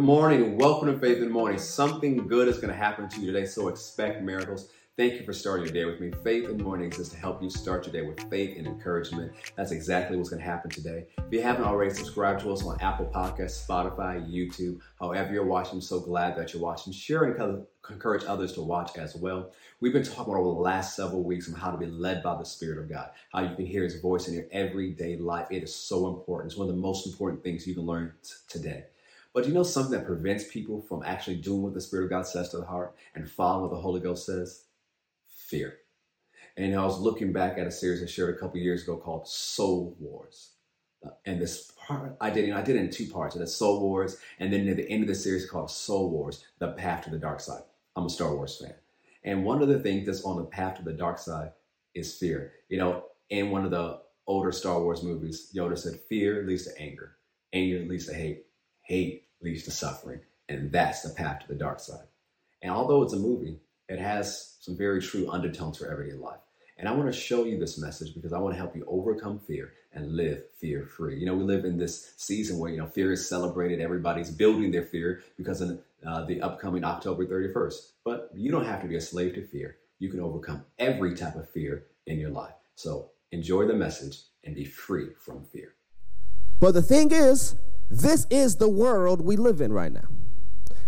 Good morning. Welcome to Faith in the Morning. Something good is going to happen to you today, so expect miracles. Thank you for starting your day with me. Faith in the Morning exists to help you start your day with faith and encouragement. That's exactly what's going to happen today. If you haven't already, subscribe to us on Apple Podcasts, Spotify, YouTube, however you're watching. I'm so glad that you're watching. Share and encourage others to watch as well. We've been talking over the last several weeks on how to be led by the Spirit of God, how you can hear His voice in your everyday life. It is so important. It's one of the most important things you can learn t- today. But you know something that prevents people from actually doing what the Spirit of God says to the heart and following what the Holy Ghost says? Fear. And I was looking back at a series I shared a couple years ago called Soul Wars. Uh, and this part I did, I did it in two parts. So Soul Wars, and then at the end of the series called Soul Wars, The Path to the Dark Side. I'm a Star Wars fan. And one of the things that's on the path to the dark side is fear. You know, in one of the older Star Wars movies, Yoda said, Fear leads to anger, anger leads to hate, hate leads to suffering. And that's the path to the dark side. And although it's a movie, it has some very true undertones for everyday life. And I want to show you this message because I want to help you overcome fear and live fear free. You know, we live in this season where, you know, fear is celebrated. Everybody's building their fear because of uh, the upcoming October 31st. But you don't have to be a slave to fear. You can overcome every type of fear in your life. So enjoy the message and be free from fear. But the thing is, this is the world we live in right now.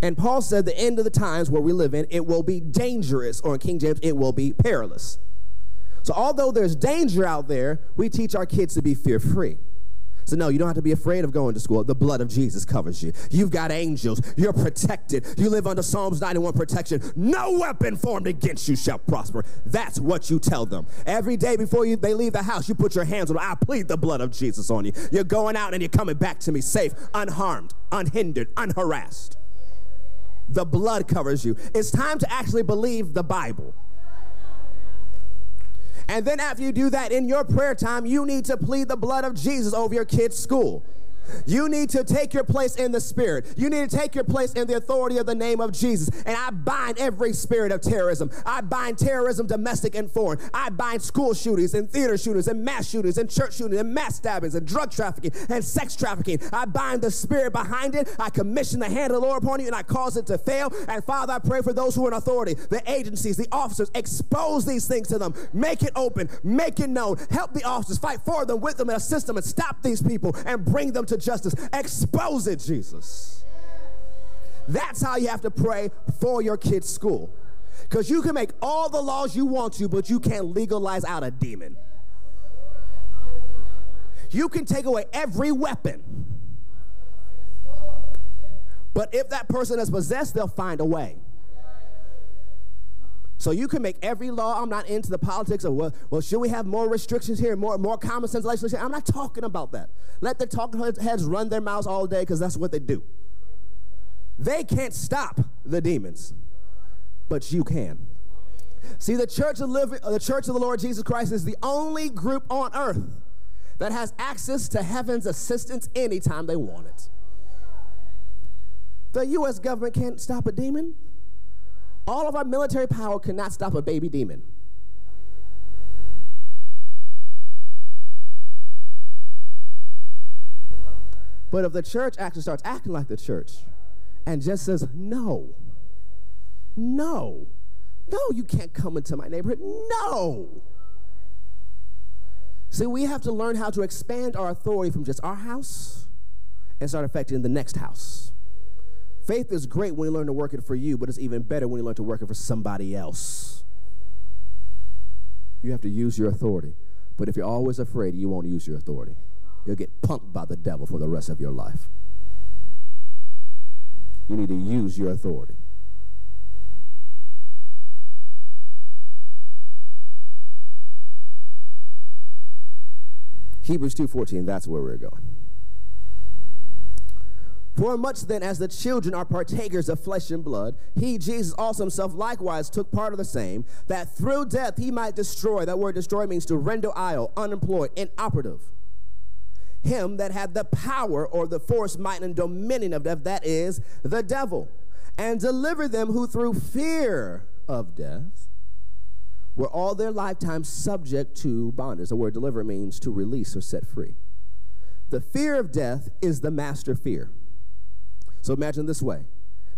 And Paul said, the end of the times where we live in, it will be dangerous, or in King James, it will be perilous. So, although there's danger out there, we teach our kids to be fear free. So, no, you don't have to be afraid of going to school. The blood of Jesus covers you. You've got angels. You're protected. You live under Psalms 91 protection. No weapon formed against you shall prosper. That's what you tell them. Every day before you, they leave the house, you put your hands on. I plead the blood of Jesus on you. You're going out and you're coming back to me safe, unharmed, unhindered, unharassed. The blood covers you. It's time to actually believe the Bible. And then after you do that in your prayer time, you need to plead the blood of Jesus over your kid's school. You need to take your place in the Spirit. You need to take your place in the authority of the name of Jesus. And I bind every spirit of terrorism. I bind terrorism, domestic and foreign. I bind school shootings and theater shootings and mass shootings and church shootings and mass stabbings and drug trafficking and sex trafficking. I bind the spirit behind it. I commission the hand of the Lord upon you and I cause it to fail. And Father, I pray for those who are in authority, the agencies, the officers, expose these things to them. Make it open, make it known. Help the officers fight for them, with them, and assist them and stop these people and bring them to to justice. Expose it, Jesus. That's how you have to pray for your kid's school. Because you can make all the laws you want to, but you can't legalize out a demon. You can take away every weapon. But if that person is possessed, they'll find a way. So you can make every law. I'm not into the politics of, well, well should we have more restrictions here, more, more common sense legislation? I'm not talking about that. Let the talking heads run their mouths all day because that's what they do. They can't stop the demons, but you can. See, the church of the church of the Lord Jesus Christ is the only group on earth that has access to heaven's assistance anytime they want it. The U.S. government can't stop a demon. All of our military power cannot stop a baby demon. But if the church actually starts acting like the church and just says, no, no, no, you can't come into my neighborhood, no. See, we have to learn how to expand our authority from just our house and start affecting the next house. Faith is great when you learn to work it for you, but it's even better when you learn to work it for somebody else. You have to use your authority. But if you're always afraid, you won't use your authority. You'll get punked by the devil for the rest of your life. You need to use your authority. Hebrews 2:14 that's where we're going. For much then as the children are partakers of flesh and blood, he, Jesus, also himself likewise took part of the same, that through death he might destroy. That word destroy means to render idle, unemployed, inoperative. Him that had the power or the force, might, and dominion of death, that is, the devil, and deliver them who through fear of death were all their lifetime subject to bondage. The word deliver means to release or set free. The fear of death is the master fear. So imagine this way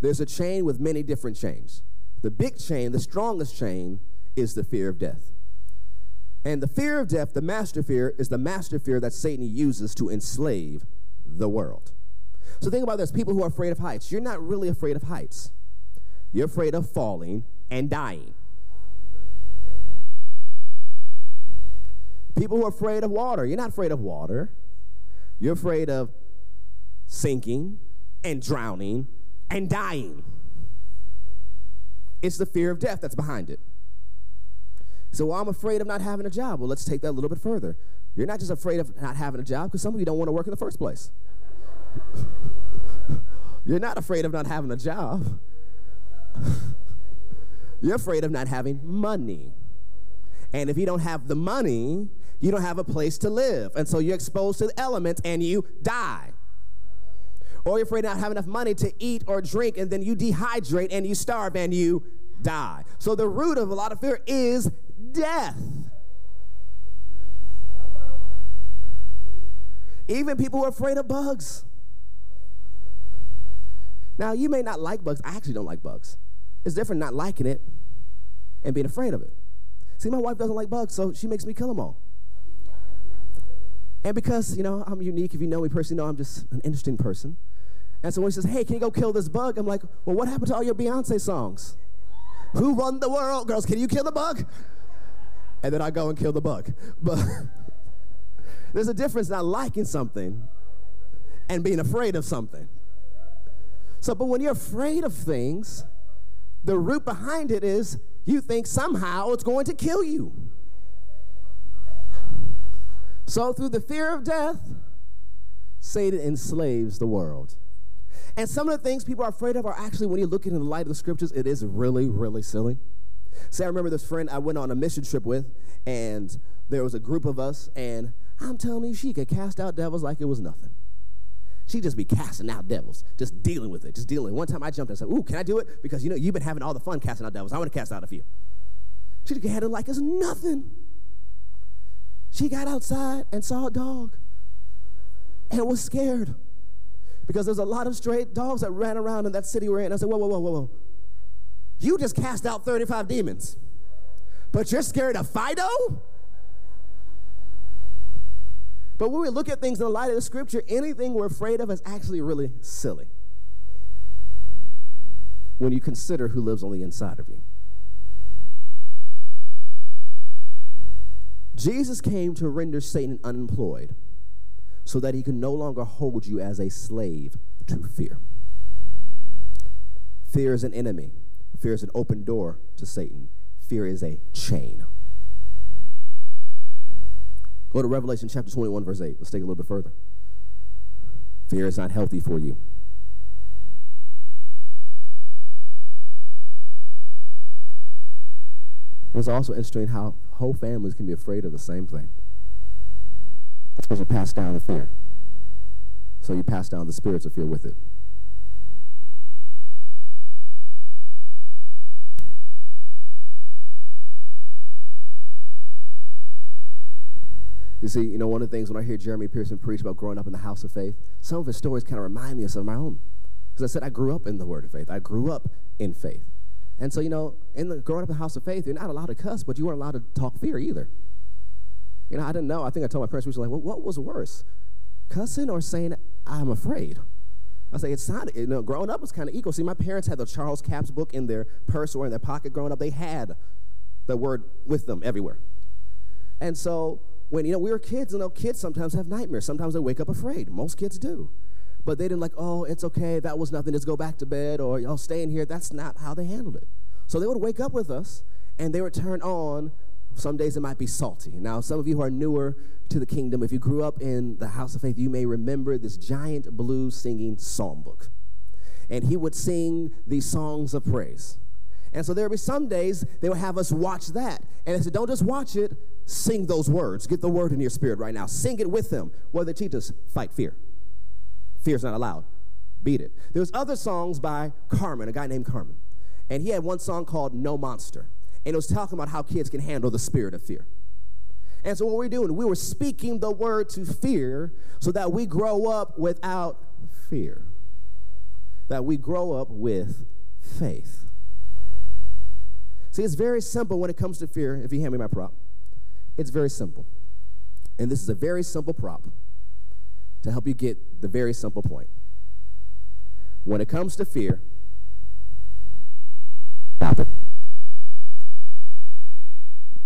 there's a chain with many different chains. The big chain, the strongest chain, is the fear of death. And the fear of death, the master fear, is the master fear that Satan uses to enslave the world. So think about this people who are afraid of heights. You're not really afraid of heights, you're afraid of falling and dying. People who are afraid of water, you're not afraid of water. You're afraid of sinking and drowning and dying. It's the fear of death that's behind it. So, well, I'm afraid of not having a job. Well, let's take that a little bit further. You're not just afraid of not having a job because some of you don't want to work in the first place. You're not afraid of not having a job. You're afraid of not having money. And if you don't have the money, you don't have a place to live. And so you're exposed to the elements and you die. Or you're afraid not have enough money to eat or drink, and then you dehydrate and you starve and you die. So the root of a lot of fear is death. Even people who are afraid of bugs. Now, you may not like bugs. I actually don't like bugs. It's different not liking it and being afraid of it. See, my wife doesn't like bugs, so she makes me kill them all. And because, you know, I'm unique, if you know me personally, know I'm just an interesting person. And so when says, hey, can you go kill this bug? I'm like, well, what happened to all your Beyonce songs? Who won the world? Girls, can you kill the bug? And then I go and kill the bug. But there's a difference not liking something and being afraid of something. So, but when you're afraid of things, the root behind it is you think somehow it's going to kill you. So, through the fear of death, Satan enslaves the world. And some of the things people are afraid of are actually, when you look into the light of the scriptures, it is really, really silly. See, I remember this friend I went on a mission trip with, and there was a group of us, and I'm telling you, she could cast out devils like it was nothing. She'd just be casting out devils, just dealing with it, just dealing. One time I jumped and said, Ooh, can I do it? Because you know, you've been having all the fun casting out devils. I want to cast out a few. She had it like it's nothing. She got outside and saw a dog and was scared because there's a lot of stray dogs that ran around in that city we're in. I said, Whoa, whoa, whoa, whoa, whoa. You just cast out 35 demons, but you're scared of Fido? But when we look at things in the light of the scripture, anything we're afraid of is actually really silly when you consider who lives on the inside of you. Jesus came to render Satan unemployed so that he can no longer hold you as a slave to fear. Fear is an enemy, fear is an open door to Satan, fear is a chain. Go to Revelation chapter 21, verse 8. Let's take a little bit further. Fear is not healthy for you. It's also interesting how whole families can be afraid of the same thing. Because you pass down the fear. So you pass down the spirits of fear with it. You see, you know, one of the things when I hear Jeremy Pearson preach about growing up in the house of faith, some of his stories kind of remind me of some of my own. Because I said I grew up in the word of faith. I grew up in faith. And so, you know, in the growing up in the house of faith, you're not allowed to cuss, but you weren't allowed to talk fear either. You know, I didn't know. I think I told my parents we were like, well, what was worse, cussing or saying I'm afraid? I say it's not. You know, growing up was kind of equal. See, my parents had the Charles Capps book in their purse or in their pocket. Growing up, they had the word with them everywhere. And so when you know we were kids, you know, kids sometimes have nightmares. Sometimes they wake up afraid. Most kids do. But they didn't like, oh, it's okay, that was nothing, just go back to bed, or y'all stay in here. That's not how they handled it. So they would wake up with us and they would turn on. Some days it might be Psalty. Now, some of you who are newer to the kingdom, if you grew up in the house of faith, you may remember this giant blue singing psalm book. And he would sing these songs of praise. And so there would be some days they would have us watch that. And they said, don't just watch it, sing those words. Get the word in your spirit right now. Sing it with them. What they teach us? Fight fear. Fear's not allowed. Beat it. There's other songs by Carmen, a guy named Carmen. And he had one song called No Monster. And it was talking about how kids can handle the spirit of fear. And so what we're doing, we were speaking the word to fear so that we grow up without fear. that we grow up with faith. See, it's very simple when it comes to fear. If you hand me my prop, it's very simple. And this is a very simple prop to help you get the very simple point. When it comes to fear, stop it.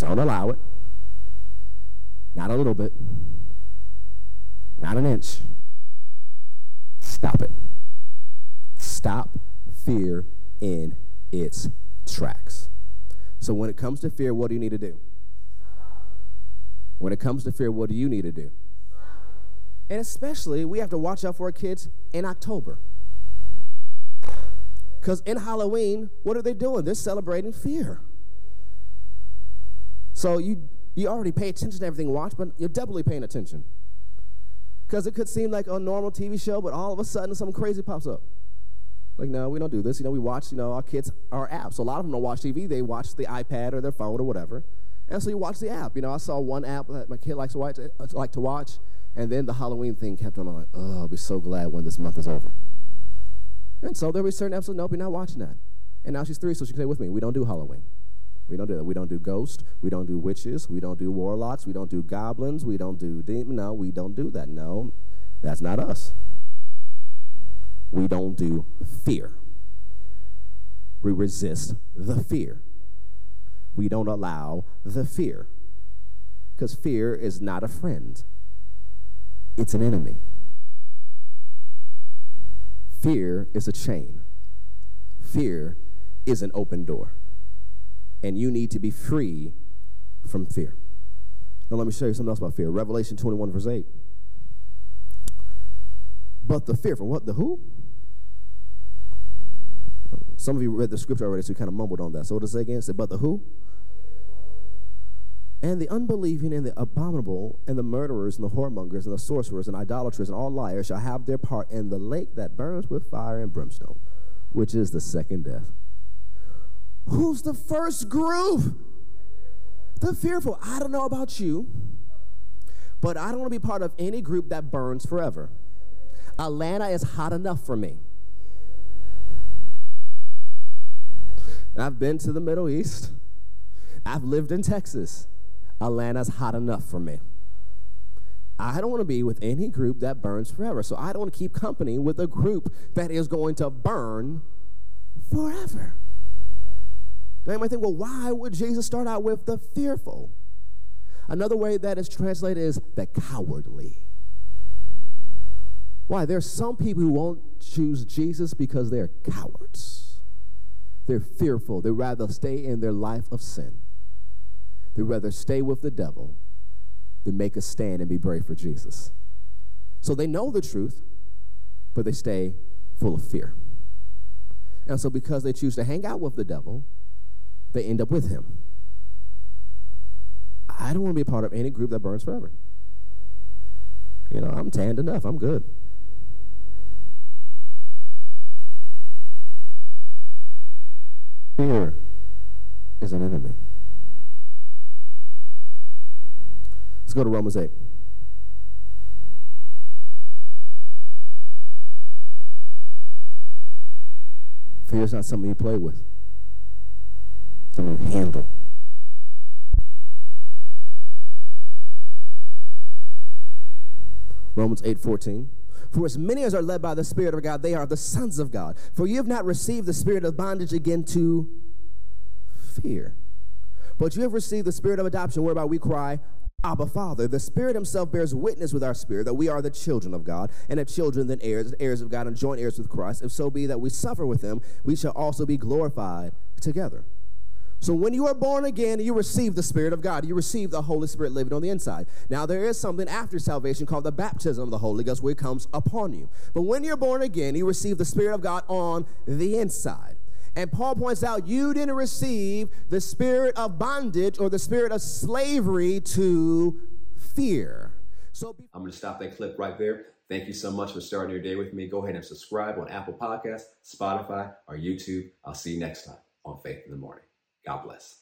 Don't allow it. Not a little bit. Not an inch. Stop it. Stop fear in its tracks. So when it comes to fear, what do you need to do? When it comes to fear, what do you need to do? And especially, we have to watch out for our kids in October. Because in Halloween, what are they doing? They're celebrating fear. So you, you already pay attention to everything you watch, but you're doubly paying attention. Because it could seem like a normal TV show, but all of a sudden something crazy pops up. Like, no, we don't do this. You know, we watch, you know, our kids, our apps. A lot of them don't watch TV. They watch the iPad or their phone or whatever. And so you watch the app. You know, I saw one app that my kid likes to watch, uh, like to watch and then the Halloween thing kept on. I'm like, oh, I'll be so glad when this month is over. And so there'll be certain episodes, nope, you're not watching that. And now she's three, so she can say with me, we don't do Halloween. We don't do that. We don't do ghosts. We don't do witches. We don't do warlocks. We don't do goblins. We don't do demons. No, we don't do that. No, that's not us. We don't do fear. We resist the fear. We don't allow the fear. Because fear is not a friend it's an enemy. Fear is a chain. Fear is an open door. And you need to be free from fear. Now, let me show you something else about fear. Revelation 21, verse 8. But the fear, for what? The who? Some of you read the scripture already, so you kind of mumbled on that. So what does it say again? It said, but the who? And the unbelieving and the abominable and the murderers and the whoremongers and the sorcerers and idolaters and all liars shall have their part in the lake that burns with fire and brimstone, which is the second death. Who's the first group? The fearful. I don't know about you, but I don't want to be part of any group that burns forever. Atlanta is hot enough for me. I've been to the Middle East. I've lived in Texas. Atlanta's hot enough for me. I don't want to be with any group that burns forever. So I don't want to keep company with a group that is going to burn forever. Now you might think, well, why would Jesus start out with the fearful? Another way that is translated is the cowardly. Why? There are some people who won't choose Jesus because they're cowards. They're fearful. They'd rather stay in their life of sin. They'd rather stay with the devil than make a stand and be brave for Jesus. So they know the truth, but they stay full of fear. And so, because they choose to hang out with the devil, they end up with him. I don't want to be a part of any group that burns forever. You know, I'm tanned enough, I'm good. Fear is an enemy. Let's go to Romans 8. Fear is not something you play with, handle. Romans 8 14. For as many as are led by the Spirit of God, they are the sons of God. For you have not received the spirit of bondage again to fear, but you have received the spirit of adoption, whereby we cry, Abba Father. The Spirit Himself bears witness with our spirit that we are the children of God, and if children, then heirs, heirs of God, and joint heirs with Christ. If so be that we suffer with Him, we shall also be glorified together. So when you are born again, you receive the Spirit of God. You receive the Holy Spirit living on the inside. Now there is something after salvation called the baptism of the Holy Ghost, where it comes upon you. But when you're born again, you receive the Spirit of God on the inside. And Paul points out you didn't receive the spirit of bondage or the spirit of slavery to fear. So be- I'm going to stop that clip right there. Thank you so much for starting your day with me. Go ahead and subscribe on Apple Podcasts, Spotify, or YouTube. I'll see you next time on Faith in the Morning. God bless.